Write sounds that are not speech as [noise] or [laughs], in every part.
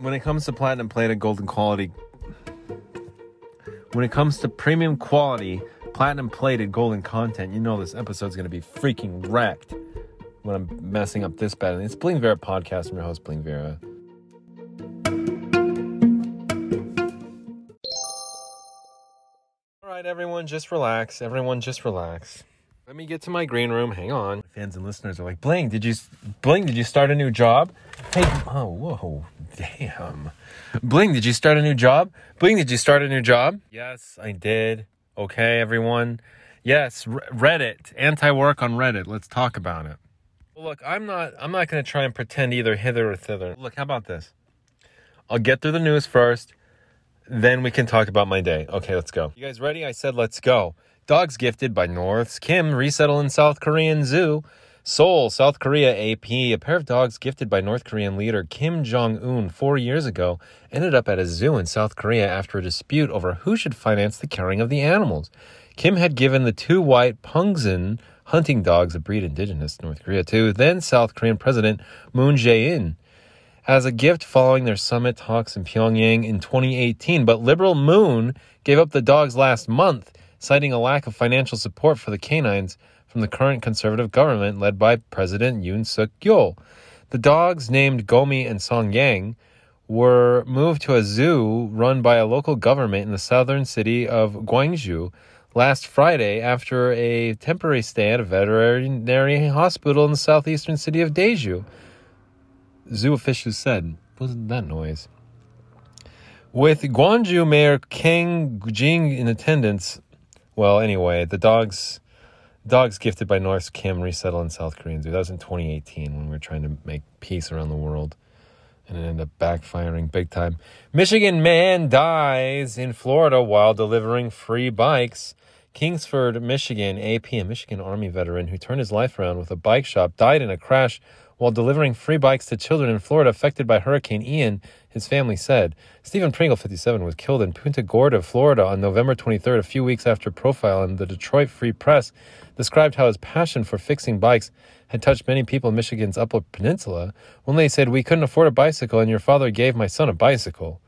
when it comes to platinum plated golden quality, when it comes to premium quality platinum plated golden content, you know this episode's gonna be freaking wrecked when I'm messing up this bad. And it's Bling Vera podcast. I'm your host, Bling Vera. All right, everyone, just relax. Everyone, just relax. Let me get to my green room. Hang on. Fans and listeners are like, Bling, did you, Bling, did you start a new job? Hey, oh, whoa, damn. Bling, did you start a new job? Bling, did you start a new job? Yes, I did. Okay, everyone. Yes, Reddit, anti-work on Reddit. Let's talk about it. Well, look, I'm not. I'm not going to try and pretend either hither or thither. Look, how about this? I'll get through the news first, then we can talk about my day. Okay, let's go. You guys ready? I said let's go. Dogs gifted by North's Kim resettle in South Korean zoo. Seoul, South Korea AP, a pair of dogs gifted by North Korean leader Kim Jong un four years ago ended up at a zoo in South Korea after a dispute over who should finance the caring of the animals. Kim had given the two white Pungsan hunting dogs, a breed indigenous to North Korea, to then South Korean President Moon Jae-in as a gift following their summit talks in Pyongyang in 2018. But liberal Moon gave up the dogs last month, citing a lack of financial support for the canines from the current conservative government led by President Yoon Suk Yeol. The dogs, named Gomi and Song Yang, were moved to a zoo run by a local government in the southern city of Gwangju last Friday after a temporary stay at a veterinary hospital in the southeastern city of Daegu. Zoo officials said, wasn't that noise? With Gwangju Mayor Kang Jing in attendance, well, anyway, the dogs dogs gifted by North Kim resettle in South Korean zoo. That was in 2018 when we were trying to make peace around the world. And it ended up backfiring big time. Michigan man dies in Florida while delivering free bikes. Kingsford, Michigan, AP, a Michigan Army veteran who turned his life around with a bike shop, died in a crash while delivering free bikes to children in Florida affected by Hurricane Ian, his family said. Stephen Pringle, 57, was killed in Punta Gorda, Florida on November 23rd, a few weeks after profile in the Detroit Free Press described how his passion for fixing bikes had touched many people in Michigan's Upper Peninsula. When they said, We couldn't afford a bicycle, and your father gave my son a bicycle.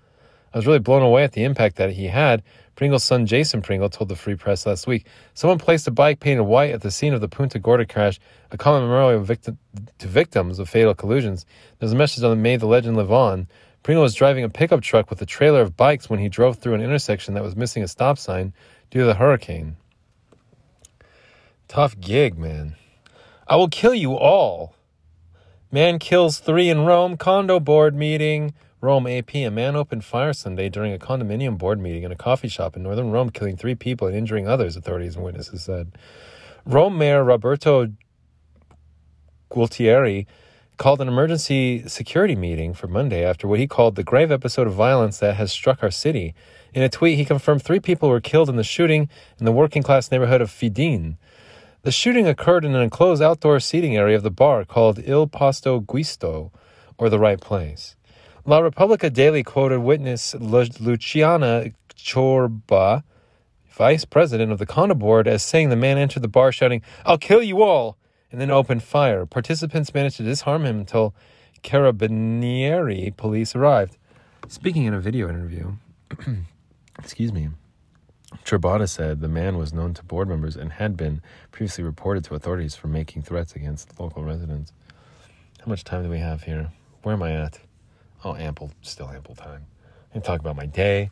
I was really blown away at the impact that he had. Pringle's son Jason Pringle told the Free Press last week. Someone placed a bike painted white at the scene of the Punta Gorda crash, a common memorial victim, to victims of fatal collisions. There's a message on the May the Legend Live On. Pringle was driving a pickup truck with a trailer of bikes when he drove through an intersection that was missing a stop sign due to the hurricane. Tough gig, man. I will kill you all. Man kills three in Rome, condo board meeting. Rome AP. A man opened fire Sunday during a condominium board meeting in a coffee shop in northern Rome, killing three people and injuring others, authorities and witnesses said. Rome Mayor Roberto Gualtieri called an emergency security meeting for Monday after what he called the grave episode of violence that has struck our city. In a tweet, he confirmed three people were killed in the shooting in the working class neighborhood of Fidene. The shooting occurred in an enclosed outdoor seating area of the bar called Il Posto Giusto, or the right place. La Repubblica Daily quoted witness Luciana Ciorba, vice president of the condo board, as saying the man entered the bar shouting, I'll kill you all, and then opened fire. Participants managed to disarm him until Carabinieri police arrived. Speaking in a video interview, [clears throat] excuse me, Ciorba said the man was known to board members and had been previously reported to authorities for making threats against local residents. How much time do we have here? Where am I at? Oh, ample, still ample time. I talk about my day,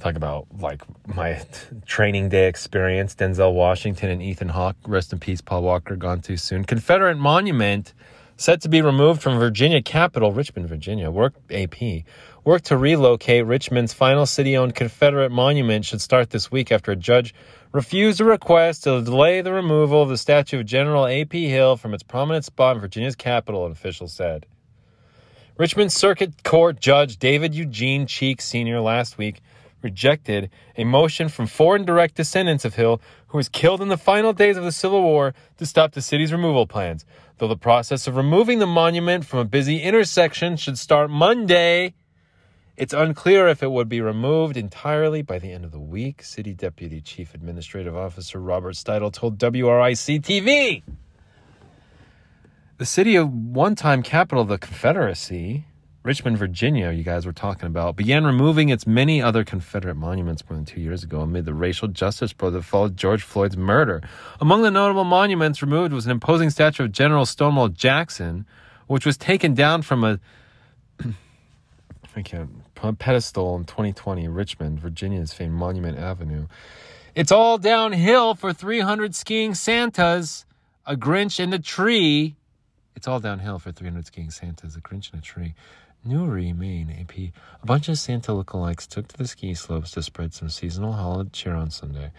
talk about like my [laughs] training day experience. Denzel Washington and Ethan Hawke, rest in peace. Paul Walker, gone too soon. Confederate monument set to be removed from Virginia capital, Richmond, Virginia. Work AP Work to relocate Richmond's final city owned Confederate monument should start this week after a judge refused a request to delay the removal of the statue of General A.P. Hill from its prominent spot in Virginia's capital, an official said. Richmond Circuit Court Judge David Eugene Cheek Sr. last week rejected a motion from four indirect descendants of Hill, who was killed in the final days of the Civil War, to stop the city's removal plans. Though the process of removing the monument from a busy intersection should start Monday, it's unclear if it would be removed entirely by the end of the week, City Deputy Chief Administrative Officer Robert Steidle told WRIC TV. The city of one time capital of the Confederacy, Richmond, Virginia, you guys were talking about, began removing its many other Confederate monuments more than two years ago amid the racial justice probe that followed George Floyd's murder. Among the notable monuments removed was an imposing statue of General Stonewall Jackson, which was taken down from a [clears throat] I can't pedestal in 2020, Richmond, Virginia's famed Monument Avenue. It's all downhill for 300 skiing Santas, a Grinch in the tree. It's all downhill for 300 skiing Santas, a Grinch in a tree. Newry, Maine, AP. A bunch of Santa lookalikes took to the ski slopes to spread some seasonal holiday cheer on Sunday.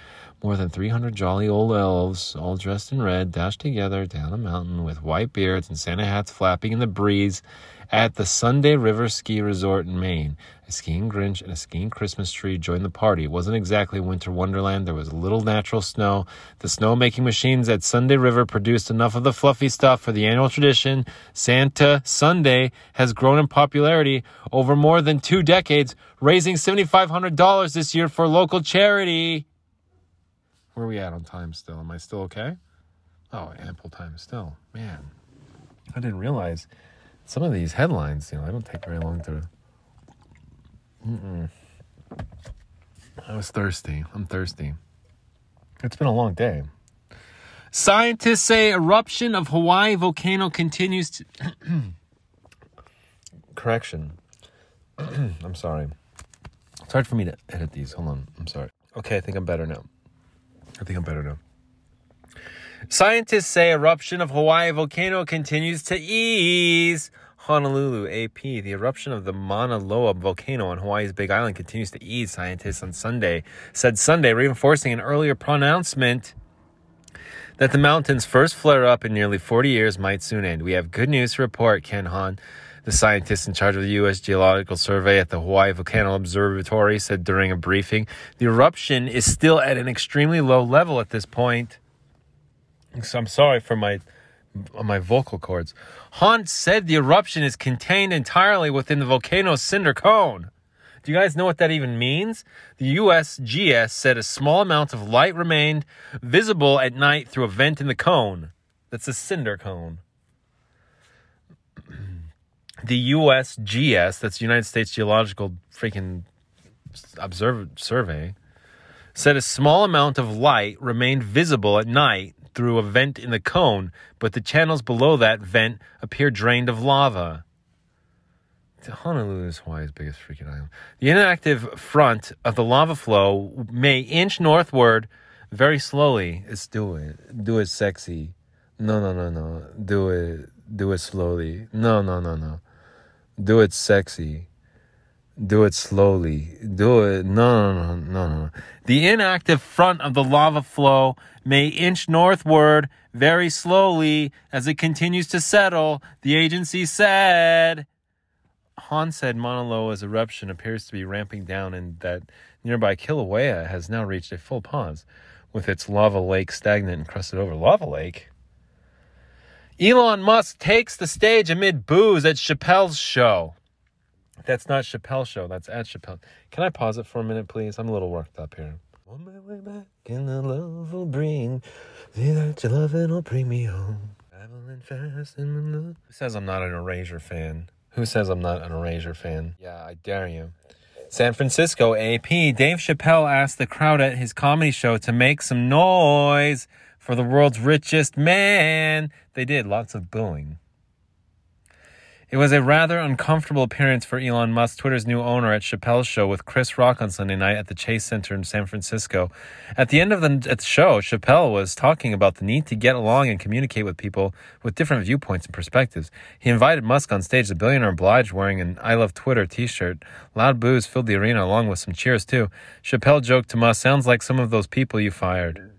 More than 300 jolly old elves, all dressed in red, dashed together down a mountain with white beards and Santa hats flapping in the breeze at the Sunday River Ski Resort in Maine. A skiing Grinch and a skiing Christmas tree joined the party. It wasn't exactly winter wonderland. There was little natural snow. The snow-making machines at Sunday River produced enough of the fluffy stuff for the annual tradition. Santa Sunday has grown in popularity over more than two decades, raising $7,500 this year for local charity. Where are we at on time still? Am I still okay? Oh, ample time still. Man, I didn't realize some of these headlines, you know, I don't take very long to. Mm-mm. I was thirsty. I'm thirsty. It's been a long day. Scientists say eruption of Hawaii volcano continues to. [clears throat] Correction. [clears throat] I'm sorry. It's hard for me to edit these. Hold on. I'm sorry. Okay, I think I'm better now. I think I'm better now. Scientists say eruption of Hawaii volcano continues to ease. Honolulu, AP. The eruption of the Mauna Loa volcano on Hawaii's Big Island continues to ease, scientists on Sunday said Sunday, reinforcing an earlier pronouncement that the mountain's first flare up in nearly 40 years might soon end. We have good news to report, Ken Hon, the scientist in charge of the U.S. Geological Survey at the Hawaii Volcano Observatory, said during a briefing. The eruption is still at an extremely low level at this point. So I'm sorry for my my vocal cords. Hon said the eruption is contained entirely within the volcano's cinder cone. Do you guys know what that even means? The USGS said a small amount of light remained visible at night through a vent in the cone. That's a cinder cone. [clears throat] the USGS, that's United States Geological freaking Observe Survey, said a small amount of light remained visible at night through a vent in the cone, but the channels below that vent appear drained of lava. Honolulu is Hawaii's biggest freaking island. The inactive front of the lava flow may inch northward very slowly. It's do it. Do it sexy. No, no, no, no. Do it. Do it slowly. No, no, no, no. Do it sexy. Do it slowly. Do it. No, no, no, no, no. The inactive front of the lava flow may inch northward very slowly as it continues to settle, the agency said. Hon said Mauna Loa's eruption appears to be ramping down and that nearby Kilauea has now reached a full pause, with its lava lake stagnant and crusted over. Lava lake? Elon Musk takes the stage amid boos at Chappelle's show. That's not Chappelle show, that's at Chappelle. Can I pause it for a minute, please? I'm a little worked up here. On my way back, and the love will bring. See that your loving will bring me home. Traveling fast in the love. Who says I'm not an Erasure fan? Who says I'm not an Erasure fan? Yeah, I dare you. San Francisco AP, Dave Chappelle asked the crowd at his comedy show to make some noise for the world's richest man. They did, lots of booing. It was a rather uncomfortable appearance for Elon Musk, Twitter's new owner, at Chappelle's show with Chris Rock on Sunday night at the Chase Center in San Francisco. At the end of the, show, Chappelle was talking about the need to get along and communicate with people with different viewpoints and perspectives. He invited Musk on stage. The billionaire obliged wearing an I Love Twitter t shirt. Loud boos filled the arena along with some cheers, too. Chappelle joked to Musk, Sounds like some of those people you fired.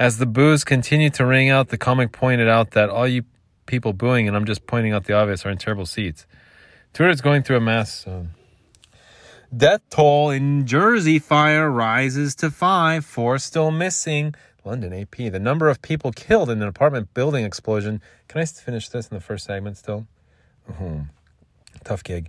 As the boos continued to ring out, the comic pointed out that all you people booing, and I'm just pointing out the obvious, are in terrible seats. Twitter is going through a mass. death toll in Jersey fire rises to five, four still missing. London AP. The number of people killed in an apartment building explosion. Can I finish this in the first segment still? Mm-hmm. Tough gig.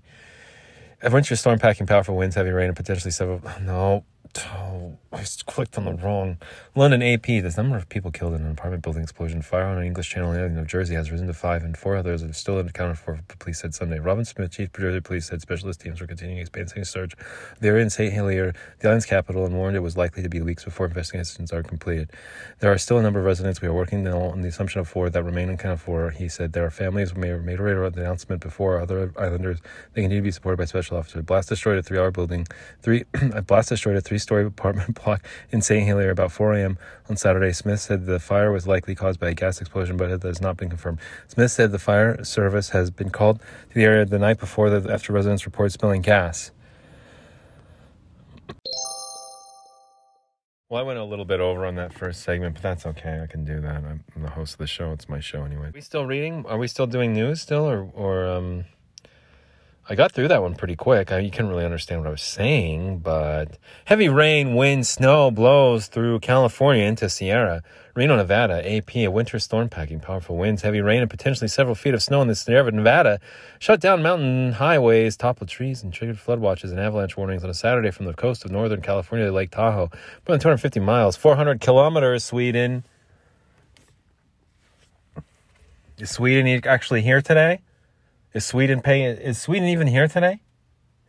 A winter storm packing powerful winds, heavy rain, and potentially several. No. Oh, I just clicked on the wrong. London AP. The number of people killed in an apartment building explosion. Fire on an English channel in New Jersey has risen to five, and four others are still unaccounted for. The police said Sunday. Robin Smith, chief Jersey police, said specialist teams were continuing expanding search. They're in St. Helier, the island's capital, and warned it was likely to be weeks before investigations are completed. There are still a number of residents we are working on the assumption of four that remain unaccounted for. He said there are families who may have made a the announcement before other islanders. They continue to be supported by special officers. Blast destroyed a three-hour building. Three [clears throat] blast destroyed a three-story apartment [laughs] block in St. Helier about 4 a.m. on Saturday. Smith said the fire was likely caused by a gas explosion, but it has not been confirmed. Smith said the fire service has been called to the area the night before the, after residents reported smelling gas. Well, I went a little bit over on that first segment, but that's okay. I can do that. I'm the host of the show. It's my show anyway. Are we still reading? Are we still doing news still, or or um? I got through that one pretty quick. I, you couldn't really understand what I was saying, but heavy rain, wind, snow blows through California into Sierra. Reno, Nevada, AP, a winter storm packing powerful winds, heavy rain, and potentially several feet of snow in the Sierra Nevada shut down mountain highways, toppled trees, and triggered flood watches and avalanche warnings on a Saturday from the coast of northern California to Lake Tahoe. More than 250 miles, 400 kilometers, Sweden. Is Sweden actually here today? Is Sweden paying? Is Sweden even here today?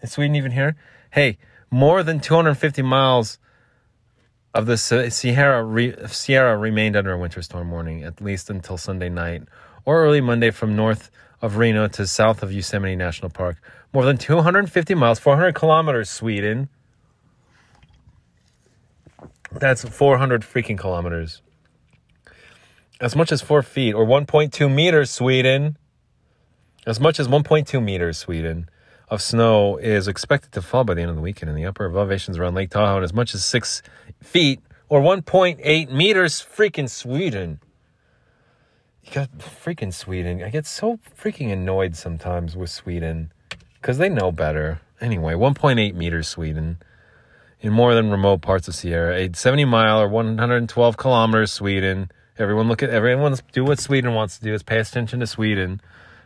Is Sweden even here? Hey, more than 250 miles of the Sierra Sierra remained under a winter storm warning at least until Sunday night or early Monday from north of Reno to south of Yosemite National Park. More than 250 miles, 400 kilometers, Sweden. That's 400 freaking kilometers. As much as four feet or 1.2 meters, Sweden. As much as 1.2 meters, Sweden, of snow is expected to fall by the end of the weekend in the upper elevations around Lake Tahoe, and as much as six feet or 1.8 meters, freaking Sweden. You got freaking Sweden. I get so freaking annoyed sometimes with Sweden because they know better. Anyway, 1.8 meters, Sweden. In more than remote parts of Sierra, a 70 mile or 112 kilometers, Sweden. Everyone look at everyone do what Sweden wants to do is pay attention to Sweden.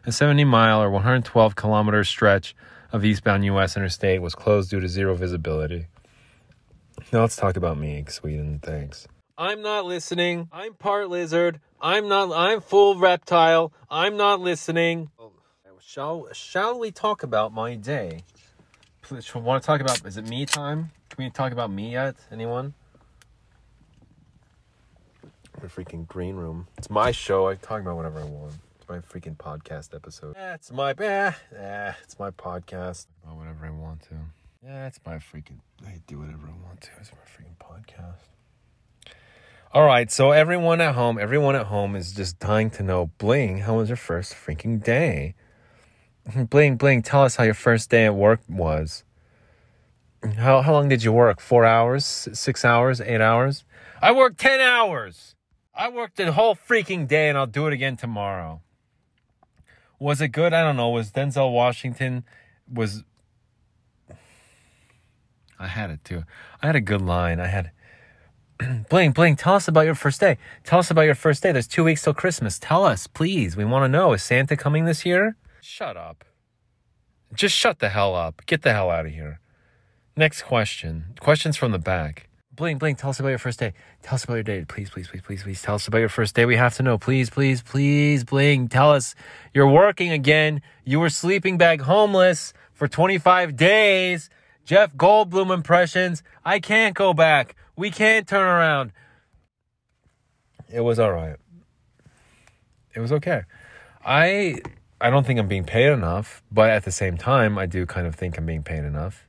A 70 mile or 112 kilometer stretch of eastbound U.S. interstate was closed due to zero visibility. Now let's talk about me, Sweden. Thanks. I'm not listening. I'm part lizard. I'm not. I'm full reptile. I'm not listening. Shall Shall we talk about my day? Please, want to talk about? Is it me time? Can we talk about me yet? Anyone? The freaking green room. It's my show. I talk about whatever I want my freaking podcast episode. It's my eh, eh, it's my podcast. About whatever I want to. Yeah, it's my freaking I do whatever I want to. It's my freaking podcast. All right, so everyone at home, everyone at home is just dying to know, Bling, how was your first freaking day? [laughs] Bling, Bling, tell us how your first day at work was. How how long did you work? Four hours, six hours, eight hours? I worked ten hours. I worked the whole freaking day, and I'll do it again tomorrow. Was it good? I don't know. Was Denzel Washington was I had it too. I had a good line. I had [clears throat] Bling, Bling, tell us about your first day. Tell us about your first day. There's two weeks till Christmas. Tell us, please. We want to know. Is Santa coming this year? Shut up. Just shut the hell up. Get the hell out of here. Next question. Questions from the back. Bling, Bling, tell us about your first day. Tell us about your day. Please, please, please, please, please. Tell us about your first day. We have to know. Please, please, please, Bling. Tell us you're working again. You were sleeping bag homeless for 25 days. Jeff Goldblum impressions. I can't go back. We can't turn around. It was all right. It was okay. I I don't think I'm being paid enough, but at the same time, I do kind of think I'm being paid enough.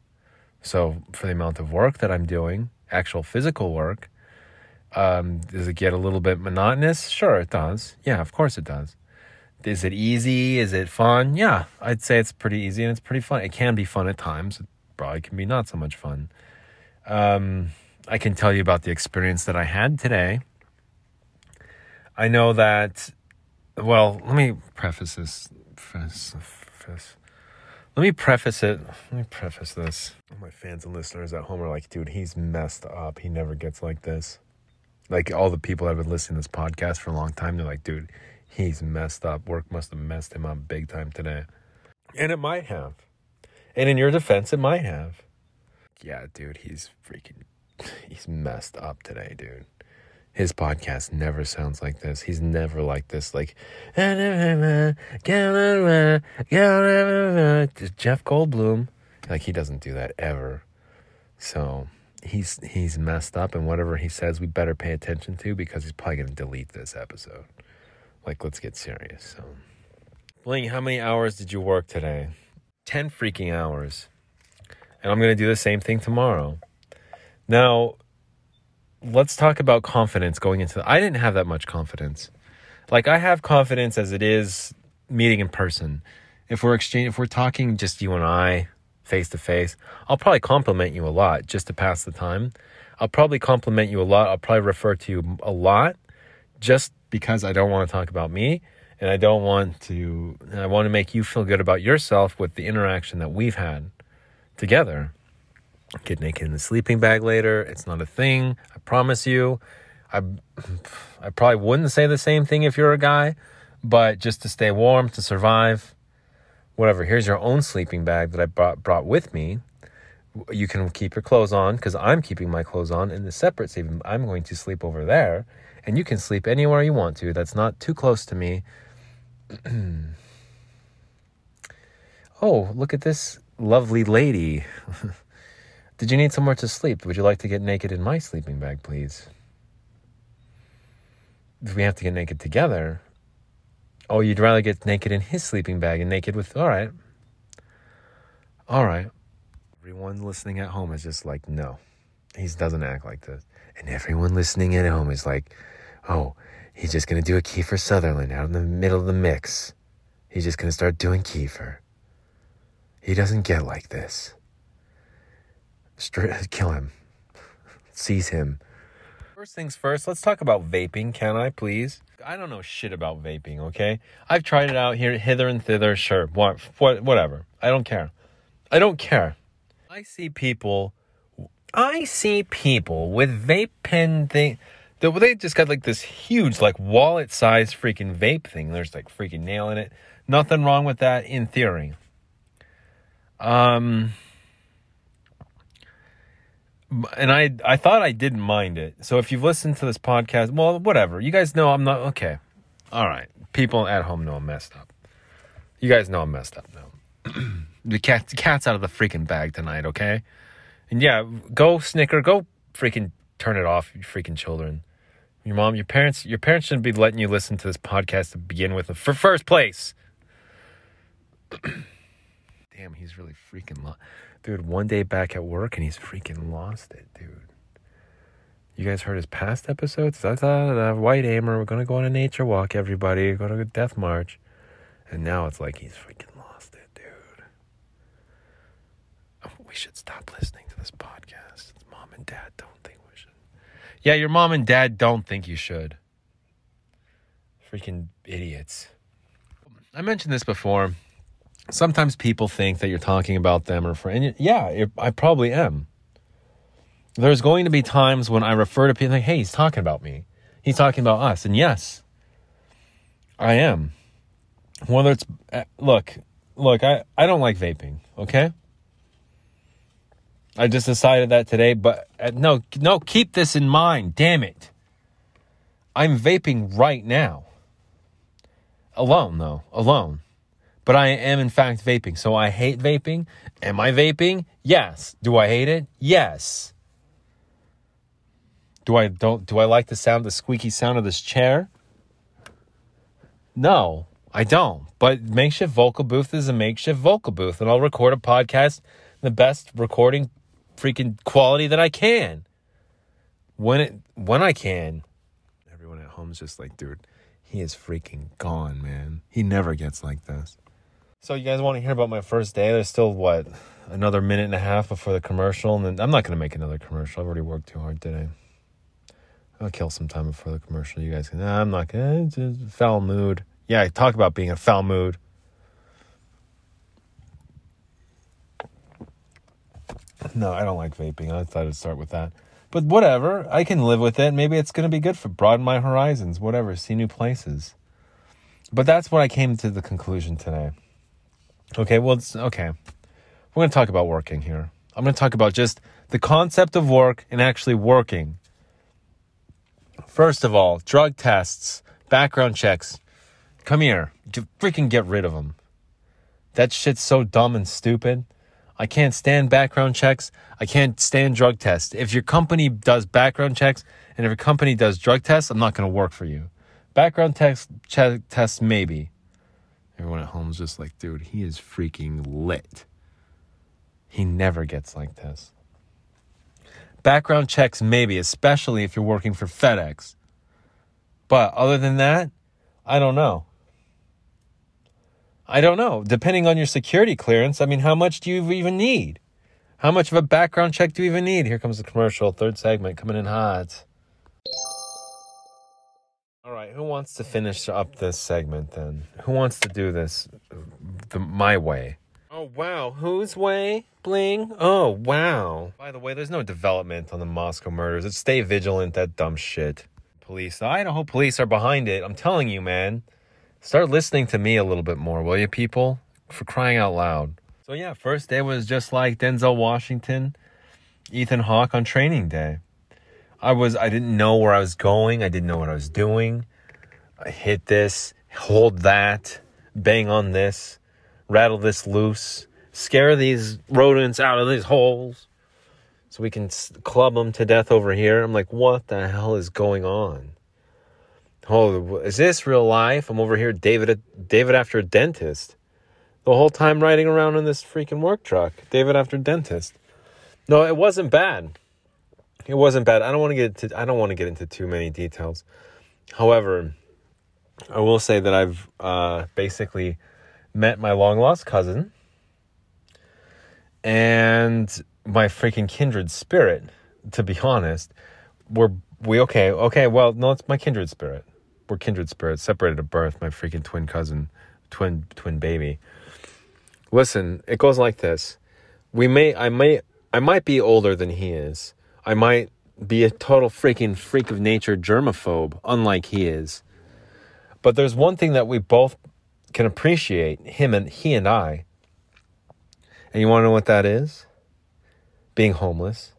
So for the amount of work that I'm doing, actual physical work. Um, does it get a little bit monotonous? Sure, it does. Yeah, of course it does. Is it easy? Is it fun? Yeah, I'd say it's pretty easy and it's pretty fun. It can be fun at times. It probably can be not so much fun. Um, I can tell you about the experience that I had today. I know that, well, let me preface this. Preface, preface. Let me preface it. Let me preface this. All My fans and listeners at home are like, dude, he's messed up. He never gets like this. Like all the people that have been listening to this podcast for a long time, they're like, dude, he's messed up. Work must have messed him up big time today. And it might have. And in your defense, it might have. Yeah, dude, he's freaking he's messed up today, dude. His podcast never sounds like this. He's never like this. Like Jeff Goldblum. Like he doesn't do that ever. So he's he's messed up, and whatever he says, we better pay attention to because he's probably gonna delete this episode. Like, let's get serious. So, Bling, how many hours did you work today? Ten freaking hours, and I'm gonna do the same thing tomorrow. Now, let's talk about confidence going into the, I didn't have that much confidence. Like I have confidence as it is meeting in person. If we're exchange if we're talking just you and I face to face, I'll probably compliment you a lot just to pass the time. I'll probably compliment you a lot. I'll probably refer to you a lot just because I don't want to talk about me and I don't want to I want to make you feel good about yourself with the interaction that we've had together get naked in the sleeping bag later. It's not a thing. I promise you. I I probably wouldn't say the same thing if you're a guy, but just to stay warm, to survive, whatever. Here's your own sleeping bag that I brought brought with me. You can keep your clothes on because I'm keeping my clothes on in the separate sleeping. I'm going to sleep over there, and you can sleep anywhere you want to. That's not too close to me. [clears throat] oh, look at this lovely lady. [laughs] Did you need somewhere to sleep? Would you like to get naked in my sleeping bag, please? If we have to get naked together, oh, you'd rather get naked in his sleeping bag and naked with. All right. All right. Everyone listening at home is just like, no, he doesn't act like this. And everyone listening at home is like, oh, he's just going to do a Kiefer Sutherland out in the middle of the mix. He's just going to start doing Kiefer. He doesn't get like this. Straight, [laughs] kill him. Seize him. First things first, let's talk about vaping, can I please? I don't know shit about vaping, okay? I've tried it out here, hither and thither, sure, what, what, whatever. I don't care. I don't care. I see people, I see people with vape pen thing. They just got like this huge, like wallet sized freaking vape thing. There's like freaking nailing it. Nothing wrong with that in theory. Um, and I I thought I didn't mind it. So if you've listened to this podcast, well, whatever. You guys know I'm not okay. All right, people at home know I'm messed up. You guys know I'm messed up now. [clears throat] the cat, the cat's out of the freaking bag tonight. Okay, and yeah, go snicker, go freaking turn it off, you freaking children. Your mom, your parents, your parents shouldn't be letting you listen to this podcast to begin with. For first place. [clears throat] Damn, he's really freaking. lost. Dude, one day back at work and he's freaking lost it, dude. You guys heard his past episodes? That's uh, a white aimer. We're gonna go on a nature walk, everybody. We're gonna go death march. And now it's like he's freaking lost it, dude. Oh, we should stop listening to this podcast. Mom and dad don't think we should. Yeah, your mom and dad don't think you should. Freaking idiots. I mentioned this before sometimes people think that you're talking about them or for, and yeah, I probably am. There's going to be times when I refer to people like, hey, he's talking about me. He's talking about us. And yes, I am. Whether it's, uh, look, look, I, I don't like vaping, okay? I just decided that today, but uh, no, no, keep this in mind. Damn it. I'm vaping right now. Alone, though, alone but I am in fact vaping. So I hate vaping. Am I vaping? Yes. Do I hate it? Yes. Do I don't do I like the sound the squeaky sound of this chair? No, I don't. But makeshift vocal booth is a makeshift vocal booth and I'll record a podcast the best recording freaking quality that I can. When it when I can. Everyone at home is just like, dude, he is freaking gone, man. He never gets like this. So you guys want to hear about my first day? There's still what another minute and a half before the commercial, and then I'm not gonna make another commercial. I've already worked too hard today. I'll kill some time before the commercial. You guys can. Nah, I'm not gonna. It's a foul mood. Yeah, I talk about being in foul mood. No, I don't like vaping. I thought I'd start with that. But whatever, I can live with it. Maybe it's going to be good for broaden my horizons, whatever, see new places. But that's what I came to the conclusion today. Okay, well, it's okay. We're going to talk about working here. I'm going to talk about just the concept of work and actually working. First of all, drug tests, background checks. Come here. Freaking get rid of them. That shit's so dumb and stupid. I can't stand background checks. I can't stand drug tests. If your company does background checks and if your company does drug tests, I'm not going to work for you. Background tests, check, tests, maybe. Everyone at home's just like, dude, he is freaking lit. He never gets like this. Background checks, maybe, especially if you're working for FedEx. But other than that, I don't know. I don't know. Depending on your security clearance, I mean, how much do you even need? How much of a background check do you even need? Here comes the commercial, third segment coming in hot. All right, who wants to finish up this segment then? Who wants to do this the my way? Oh wow, whose way? Bling. Oh wow. By the way, there's no development on the Moscow murders. It's stay vigilant. That dumb shit. Police. The Idaho police are behind it. I'm telling you, man. Start listening to me a little bit more, will you, people? For crying out loud. So, yeah, first day was just like Denzel Washington, Ethan Hawke on training day. I was, I didn't know where I was going. I didn't know what I was doing. I hit this, hold that, bang on this, rattle this loose, scare these rodents out of these holes so we can club them to death over here. I'm like, what the hell is going on? Oh, is this real life? I'm over here, David, David after a dentist. The whole time riding around in this freaking work truck, David after dentist. No, it wasn't bad. It wasn't bad. I don't want to get into, I don't want to get into too many details. However, I will say that I've uh, basically met my long lost cousin and my freaking kindred spirit. To be honest, we're we okay okay. Well, no, it's my kindred spirit we're kindred spirits, separated at birth, my freaking twin cousin, twin twin baby. Listen, it goes like this. We may I may I might be older than he is. I might be a total freaking freak of nature germaphobe, unlike he is. But there's one thing that we both can appreciate, him and he and I. And you want to know what that is? Being homeless.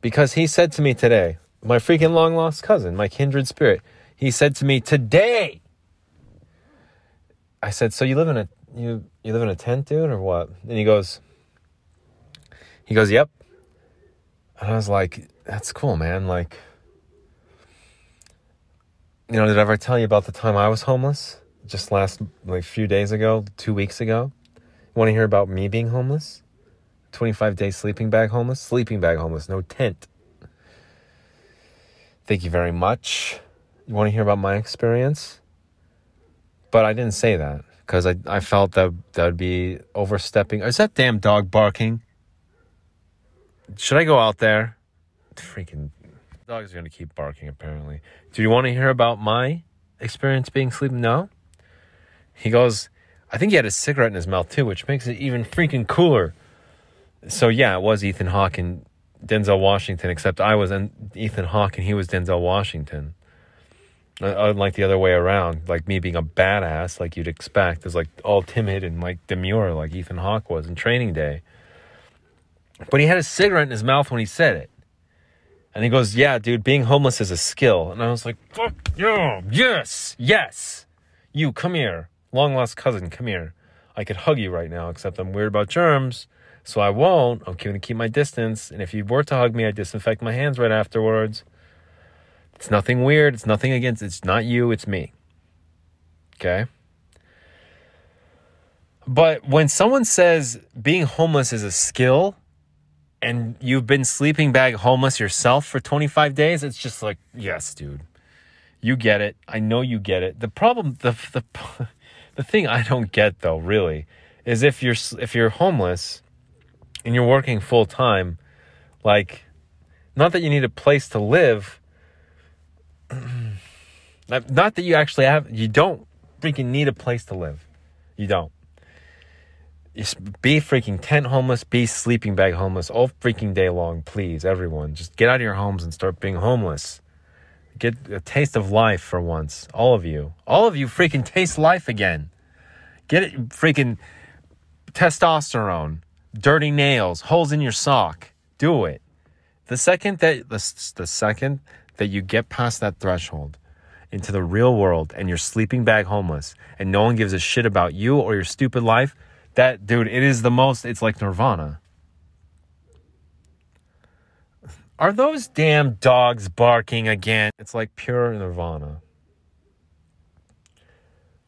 Because he said to me today, my freaking long lost cousin, my kindred spirit, he said to me today. I said, "So you live in a you you live in a tent, dude, or what?" And he goes, he goes, "Yep." And I was like, "That's cool, man. Like, you know, did I ever tell you about the time I was homeless? Just last like few days ago, two weeks ago. You want to hear about me being homeless? Twenty five day sleeping bag homeless, sleeping bag homeless, no tent." Thank you very much. You want to hear about my experience? But I didn't say that because I, I felt that that would be overstepping. Is that damn dog barking? Should I go out there? Freaking dog's are to keep barking, apparently. Do you want to hear about my experience being sleeping? No. He goes, I think he had a cigarette in his mouth too, which makes it even freaking cooler. So, yeah, it was Ethan Hawke and Denzel Washington, except I was Ethan Hawke and he was Denzel Washington. Uh, unlike the other way around, like me being a badass, like you'd expect, is like all timid and like demure, like Ethan Hawke was in Training Day. But he had a cigarette in his mouth when he said it. And he goes, Yeah, dude, being homeless is a skill. And I was like, Fuck yeah, yes, yes. You, come here. Long lost cousin, come here. I could hug you right now, except I'm weird about germs, so I won't. I'm going to keep my distance. And if you were to hug me, I'd disinfect my hands right afterwards. It's nothing weird. It's nothing against. It's not you. It's me. Okay. But when someone says being homeless is a skill and you've been sleeping bag homeless yourself for 25 days, it's just like, yes, dude. You get it. I know you get it. The problem the the [laughs] the thing I don't get though, really, is if you're if you're homeless and you're working full time, like not that you need a place to live, [clears throat] not that you actually have, you don't freaking need a place to live. You don't. Be freaking tent homeless, be sleeping bag homeless all freaking day long, please, everyone. Just get out of your homes and start being homeless. Get a taste of life for once. All of you. All of you freaking taste life again. Get it freaking testosterone, dirty nails, holes in your sock, do it. The second that the, the second that you get past that threshold into the real world and you're sleeping bag homeless and no one gives a shit about you or your stupid life, that dude, it is the most it's like nirvana. Are those damn dogs barking again? It's like pure nirvana.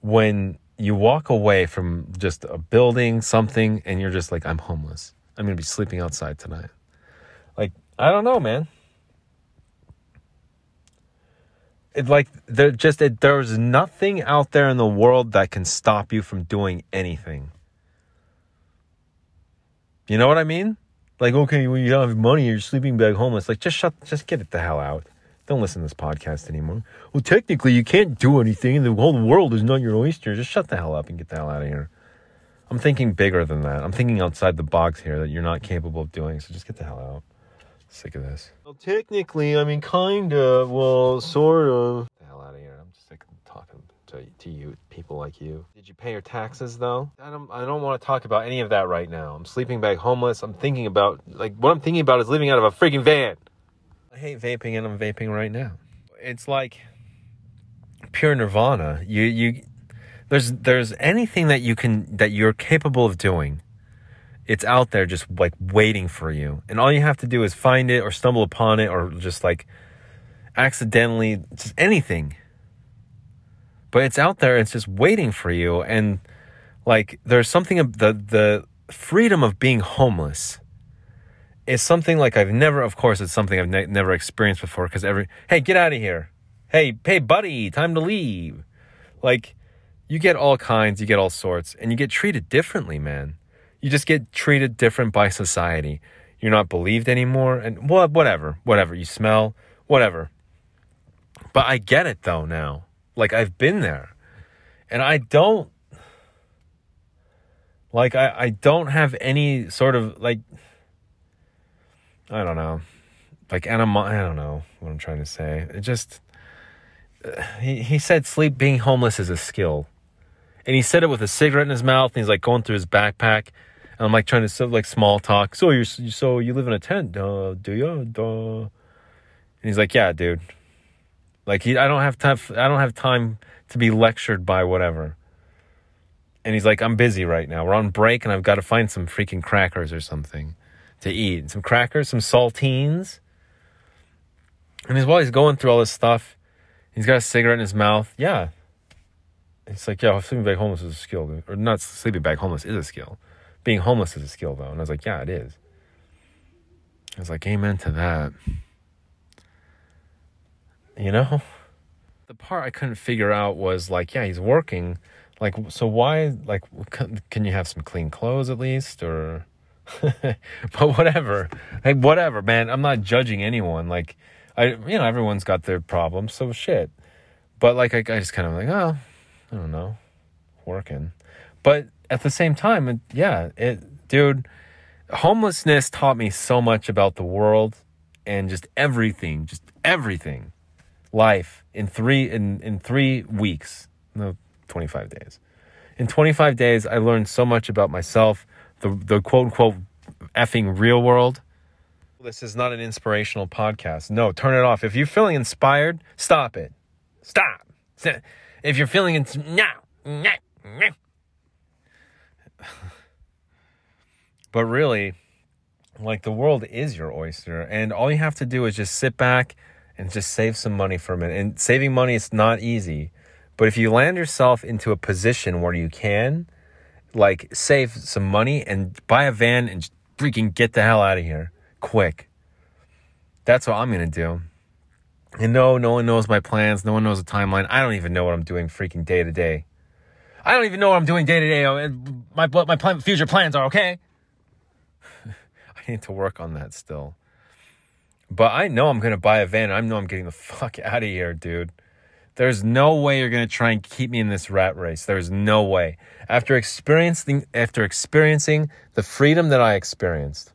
When you walk away from just a building, something, and you're just like, I'm homeless. I'm going to be sleeping outside tonight. Like, I don't know, man. It like there just it, there's nothing out there in the world that can stop you from doing anything. You know what I mean? Like, okay, when you don't have money, you're sleeping bag homeless. Like, just shut, just get it the hell out. Don't listen to this podcast anymore. Well, technically, you can't do anything. The whole world is not your oyster. Just shut the hell up and get the hell out of here. I'm thinking bigger than that. I'm thinking outside the box here that you're not capable of doing. So just get the hell out. Sick of this. Well, technically, I mean, kind of. Well, sort of here. I'm just sick of talking to, to you, people like you. Did you pay your taxes though? I don't. I don't want to talk about any of that right now. I'm sleeping bag homeless. I'm thinking about like what I'm thinking about is living out of a freaking van. I hate vaping, and I'm vaping right now. It's like pure nirvana. You you. There's there's anything that you can that you're capable of doing it's out there just like waiting for you. And all you have to do is find it or stumble upon it or just like accidentally, just anything. But it's out there, it's just waiting for you. And like there's something the, the freedom of being homeless is something like I've never, of course, it's something I've ne- never experienced before because every, hey, get out of here. Hey, hey, buddy, time to leave. Like, you get all kinds, you get all sorts, and you get treated differently, man you just get treated different by society. You're not believed anymore, and well, whatever, whatever. You smell, whatever. But I get it though now. Like I've been there, and I don't like I, I don't have any sort of like I don't know like anim I don't know what I'm trying to say. It just he he said sleep being homeless is a skill. And he said it with a cigarette in his mouth and he's like going through his backpack and I'm like trying to so like small talk. So you're so you live in a tent, uh, do you? Duh. And he's like, yeah, dude. Like he, I don't have time. I don't have time to be lectured by whatever. And he's like, I'm busy right now. We're on break, and I've got to find some freaking crackers or something to eat. Some crackers, some saltines. And he's while he's going through all this stuff, he's got a cigarette in his mouth. Yeah. It's like, yeah, sleeping bag homeless is a skill, or not sleeping bag homeless is a skill being homeless is a skill though. And I was like, yeah, it is. I was like, amen to that. You know? The part I couldn't figure out was like, yeah, he's working. Like, so why, like, can you have some clean clothes at least? Or, [laughs] but whatever. Like, whatever, man. I'm not judging anyone. Like, I, you know, everyone's got their problems. So shit. But like, I, I just kind of like, oh, I don't know, working. But at the same time, yeah, it, dude, homelessness taught me so much about the world and just everything, just everything, life in three in in three weeks, no, twenty five days. In twenty five days, I learned so much about myself, the the quote unquote effing real world. This is not an inspirational podcast. No, turn it off. If you're feeling inspired, stop it. Stop. [laughs] If you're feeling ins- now, now, [laughs] now but really, like the world is your oyster, and all you have to do is just sit back and just save some money from it. And saving money is not easy, but if you land yourself into a position where you can, like, save some money and buy a van and freaking get the hell out of here quick. That's what I'm gonna do. And no, no one knows my plans. No one knows the timeline. I don't even know what I'm doing freaking day to day. I don't even know what I'm doing day to day. Uh, my my plan, future plans are. Okay. [laughs] I need to work on that still. But I know I'm gonna buy a van. I know I'm getting the fuck out of here, dude. There's no way you're gonna try and keep me in this rat race. There's no way. After experiencing after experiencing the freedom that I experienced,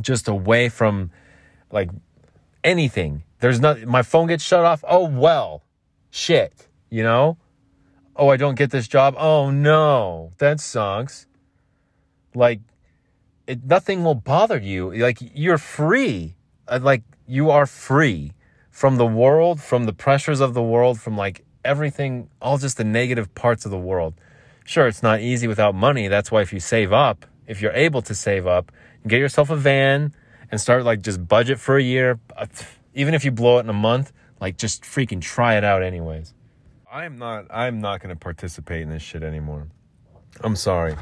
just away from like anything. There's not my phone gets shut off. Oh well. Shit. You know? oh, I don't get this job. Oh no, that sucks. Like, it, nothing will bother you. Like you're free. Uh, Like you are free from the world, from the pressures of the world, from like everything, all just the negative parts of the world. Sure, it's not easy without money. That's why if you save up, if you're able to save up, get yourself a van and start like just budget for a year. Uh, Even if you blow it in a month, like just freaking try it out anyways. I'm not I'm not going to participate in this shit anymore. I'm sorry.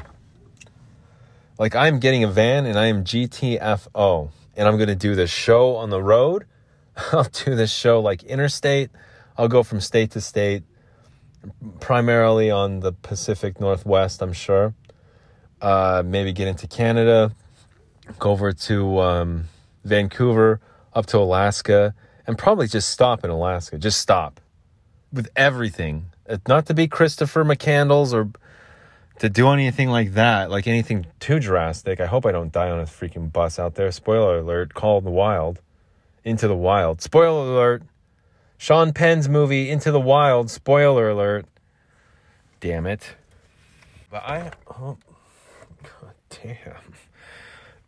Like I'm getting a van and I am GTFO and I'm going to do this show on the road. [laughs] I'll do this show like interstate. I'll go from state to state primarily on the Pacific Northwest, I'm sure. Uh, maybe get into Canada, go over to um, Vancouver, up to Alaska, and probably just stop in Alaska. Just stop with everything. Uh, Not to be Christopher McCandless or to do anything like that, like anything too drastic. I hope I don't die on a freaking bus out there. Spoiler alert, Call the Wild. Into the Wild. Spoiler alert. Sean Penn's movie Into the Wild. Spoiler alert. Damn it. But I oh god damn.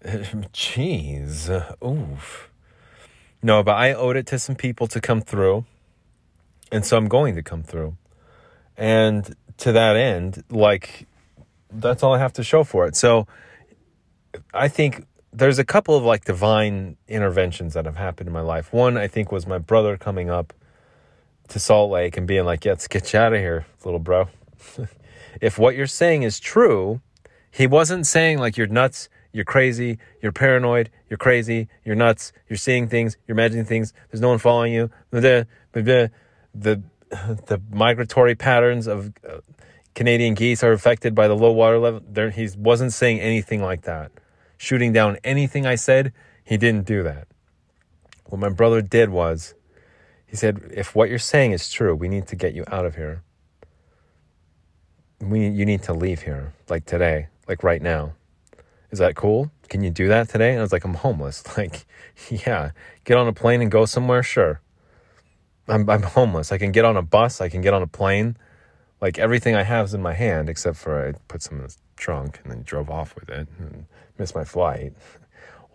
[laughs] Jeez. Oof. No, but I owed it to some people to come through. And so I'm going to come through. And to that end, like that's all I have to show for it. So I think there's a couple of like divine interventions that have happened in my life. One, I think, was my brother coming up to Salt Lake and being like, yeah, let's get you out of here, little bro. [laughs] if what you're saying is true, he wasn't saying like you're nuts, you're crazy, you're paranoid, you're crazy, you're nuts, you're seeing things, you're imagining things, there's no one following you. [laughs] The, the, the, migratory patterns of uh, Canadian geese are affected by the low water level. There, he wasn't saying anything like that. Shooting down anything I said, he didn't do that. What my brother did was, he said, if what you're saying is true, we need to get you out of here. We, you need to leave here, like today, like right now. Is that cool? Can you do that today? And I was like, I'm homeless. [laughs] Like, yeah, get on a plane and go somewhere? Sure. I'm, I'm homeless. I can get on a bus. I can get on a plane. Like everything I have is in my hand, except for I put some in the trunk and then drove off with it and missed my flight.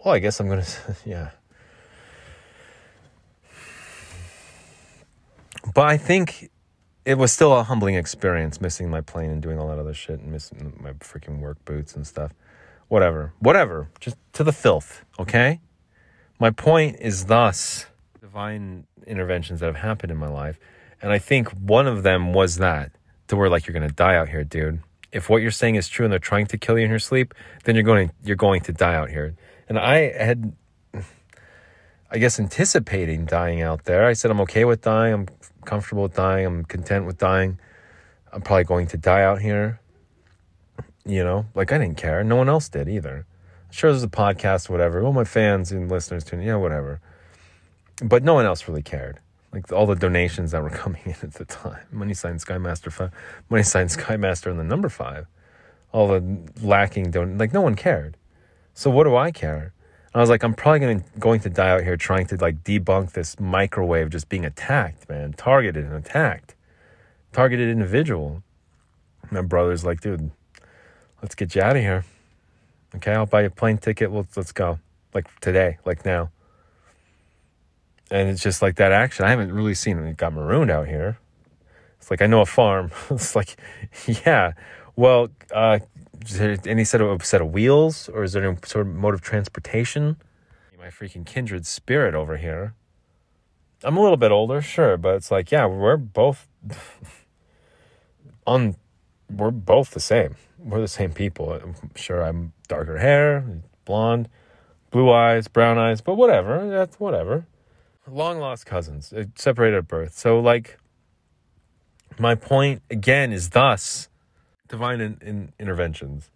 Well, I guess I'm gonna, [laughs] yeah. But I think it was still a humbling experience missing my plane and doing all that other shit and missing my freaking work boots and stuff. Whatever, whatever, just to the filth, okay? My point is thus divine interventions that have happened in my life. And I think one of them was that to where like you're gonna die out here, dude. If what you're saying is true and they're trying to kill you in your sleep, then you're going you're going to die out here. And I had I guess anticipating dying out there. I said I'm okay with dying. I'm comfortable with dying. I'm content with dying. I'm probably going to die out here. You know, like I didn't care. No one else did either. Sure, there's a podcast, whatever. Well, my fans and listeners tune, yeah, whatever. But no one else really cared. Like all the donations that were [laughs] coming in at the time. Money sign Skymaster five, Money sign Skymaster and the number five. All the lacking don like no one cared. So what do I care? And I was like, I'm probably gonna going to die out here trying to like debunk this microwave just being attacked, man, targeted and attacked, targeted individual. My brother's like, dude, let's get you out of here. Okay, I'll buy you a plane ticket. Let's let's go, like today, like now. And it's just like that action. I haven't really seen it. Got marooned out here. It's like I know a farm. [laughs] it's like, yeah. Well, uh, is there any set of set of wheels, or is there any sort of mode of transportation? My freaking kindred spirit over here. I'm a little bit older, sure, but it's like, yeah, we're both [laughs] on. We're both the same. We're the same people. I'm sure, I'm darker hair, blonde, blue eyes, brown eyes, but whatever. That's whatever. Long lost cousins, uh, separated at birth. So, like, my point again is thus divine in, in interventions.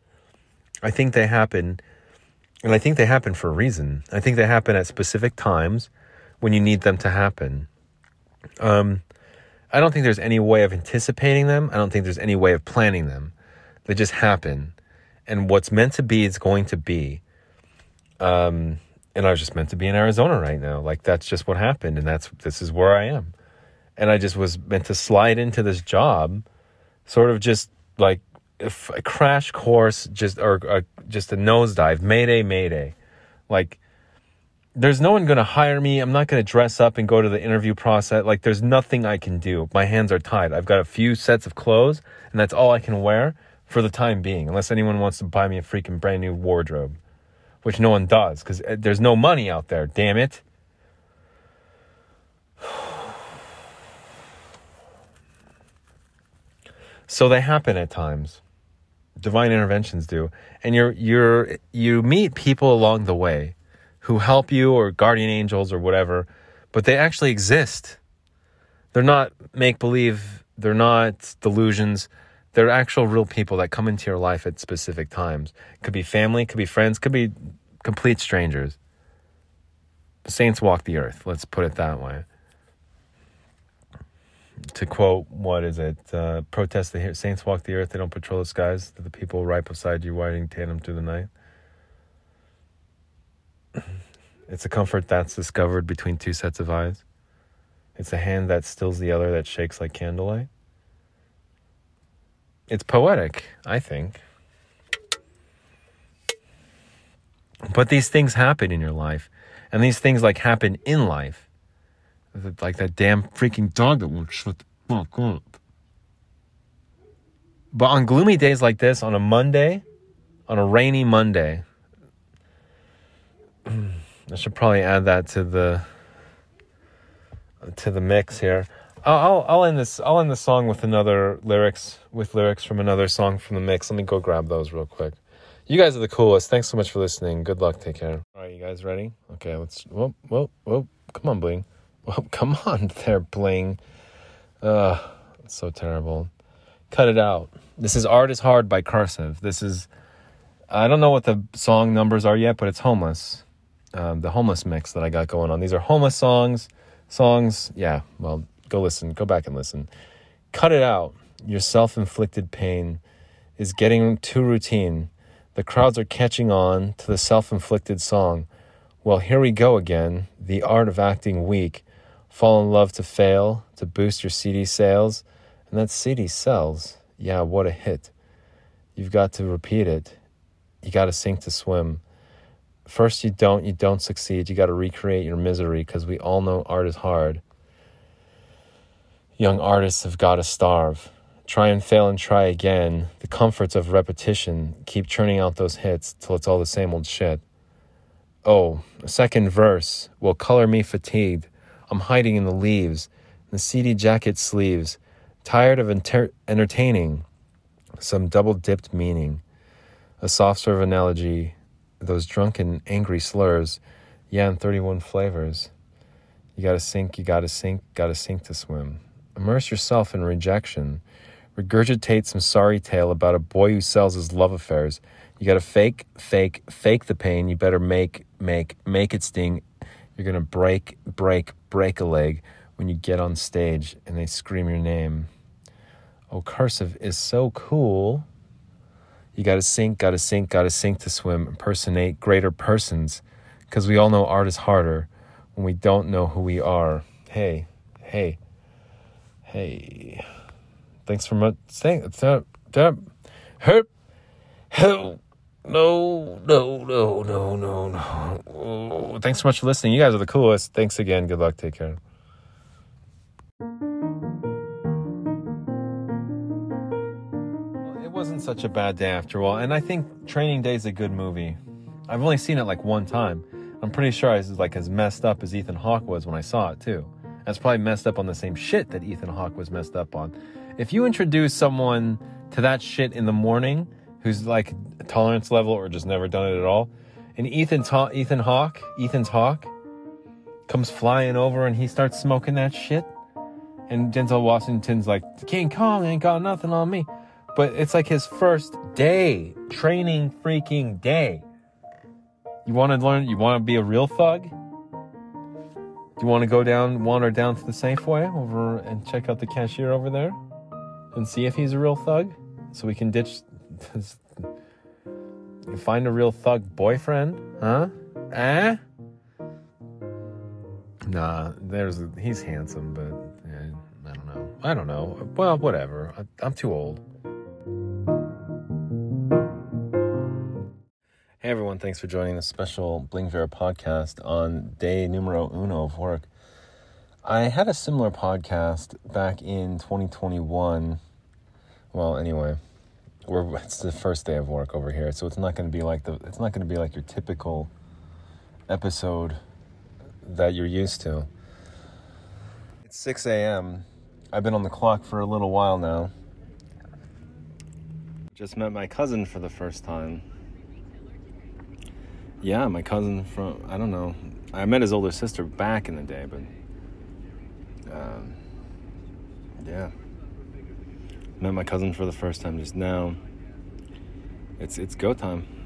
I think they happen, and I think they happen for a reason. I think they happen at specific times when you need them to happen. Um, I don't think there's any way of anticipating them. I don't think there's any way of planning them. They just happen, and what's meant to be is going to be. Um, and I was just meant to be in Arizona right now. Like that's just what happened, and that's this is where I am. And I just was meant to slide into this job, sort of just like a crash course just or, or just a nosedive, mayday, mayday. Like there's no one going to hire me. I'm not going to dress up and go to the interview process. Like there's nothing I can do. My hands are tied. I've got a few sets of clothes and that's all I can wear for the time being, unless anyone wants to buy me a freaking brand new wardrobe, which no one does because uh, there's no money out there. Damn it. [sighs] So they happen at times. Divine interventions do. And you're you're you meet people along the way who help you or guardian angels or whatever, but they actually exist. They're not make believe, they're not delusions. They're actual real people that come into your life at specific times. Could be family, could be friends, could be complete strangers. Saints walk the earth, let's put it that way to quote, what is it? Uh, protest the saints walk the earth, they don't patrol the skies. The people right beside you riding tandem through the night. [clears throat] It's a comfort that's discovered between two sets of eyes. It's a hand that stills the other that shakes like candlelight. It's poetic, I think. But these things happen in your life, and these things like happen in life like that damn freaking dog that won't shut the fuck up. But on gloomy days like this, on a Monday, on a rainy Monday, [clears throat] I should probably add that to the to the mix here. I'll, I'll end this. I'll end the song with another lyrics with lyrics from another song from the mix. Let me go grab those real quick. You guys are the coolest. Thanks so much for listening. Good luck. Take care. All right, you guys ready? Okay, let's. Whoa, whoa, whoa! Come on, bling. Well, come on there, Bling. Ugh, so terrible. Cut it out. This is Art is Hard by Cursive. This is, I don't know what the song numbers are yet, but it's Homeless. Um, the Homeless mix that I got going on. These are Homeless songs. Songs, yeah, well, go listen. Go back and listen. Cut it out. Your self inflicted pain is getting too routine. The crowds are catching on to the self inflicted song. Well, here we go again. The art of acting weak Fall in love to fail to boost your CD sales, and that CD sells. Yeah, what a hit. You've got to repeat it. You got to sink to swim. First, you don't, you don't succeed. You got to recreate your misery because we all know art is hard. Young artists have got to starve. Try and fail and try again. The comforts of repetition. Keep churning out those hits till it's all the same old shit. Oh, a second verse will color me fatigued I'm hiding in the leaves, in the seedy jacket sleeves, tired of enter- entertaining some double dipped meaning, a soft serve analogy, those drunken, angry slurs, yeah, and 31 flavors. You gotta sink, you gotta sink, gotta sink to swim. Immerse yourself in rejection. Regurgitate some sorry tale about a boy who sells his love affairs. You gotta fake, fake, fake the pain. You better make, make, make it sting you're going to break, break, break a leg when you get on stage and they scream your name. Oh, cursive is so cool. You got to sink, got to sink, got to sink to swim, impersonate greater persons because we all know art is harder when we don't know who we are. Hey, hey, hey. Thanks for much. Thank, that, that, help, help. No, no, no, no, no, no. Oh, thanks so much for listening. You guys are the coolest. Thanks again. Good luck. Take care. It wasn't such a bad day after all. And I think Training Day is a good movie. I've only seen it like one time. I'm pretty sure I was like as messed up as Ethan Hawke was when I saw it too. That's probably messed up on the same shit that Ethan Hawke was messed up on. If you introduce someone to that shit in the morning, who's like tolerance level or just never done it at all. And Ethan Ta- Ethan Hawke, Ethan's Hawk, comes flying over and he starts smoking that shit. And Denzel Washington's like, King Kong ain't got nothing on me. But it's like his first day, training freaking day. You want to learn, you want to be a real thug? Do you want to go down, wander down to the Safeway over and check out the cashier over there and see if he's a real thug? So we can ditch [laughs] you find a real thug boyfriend, huh? Eh? Nah, there's a, he's handsome, but yeah, I don't know. I don't know. Well, whatever. I, I'm too old. Hey everyone, thanks for joining this special Bling Viera podcast on day numero uno of work. I had a similar podcast back in 2021. Well, anyway, we're, it's the first day of work over here, so it's not going to be like the it's not going to be like your typical episode that you're used to. It's 6 a.m. I've been on the clock for a little while now. Just met my cousin for the first time. Yeah, my cousin from I don't know. I met his older sister back in the day, but um, yeah, met my cousin for the first time just now. It's it's go time.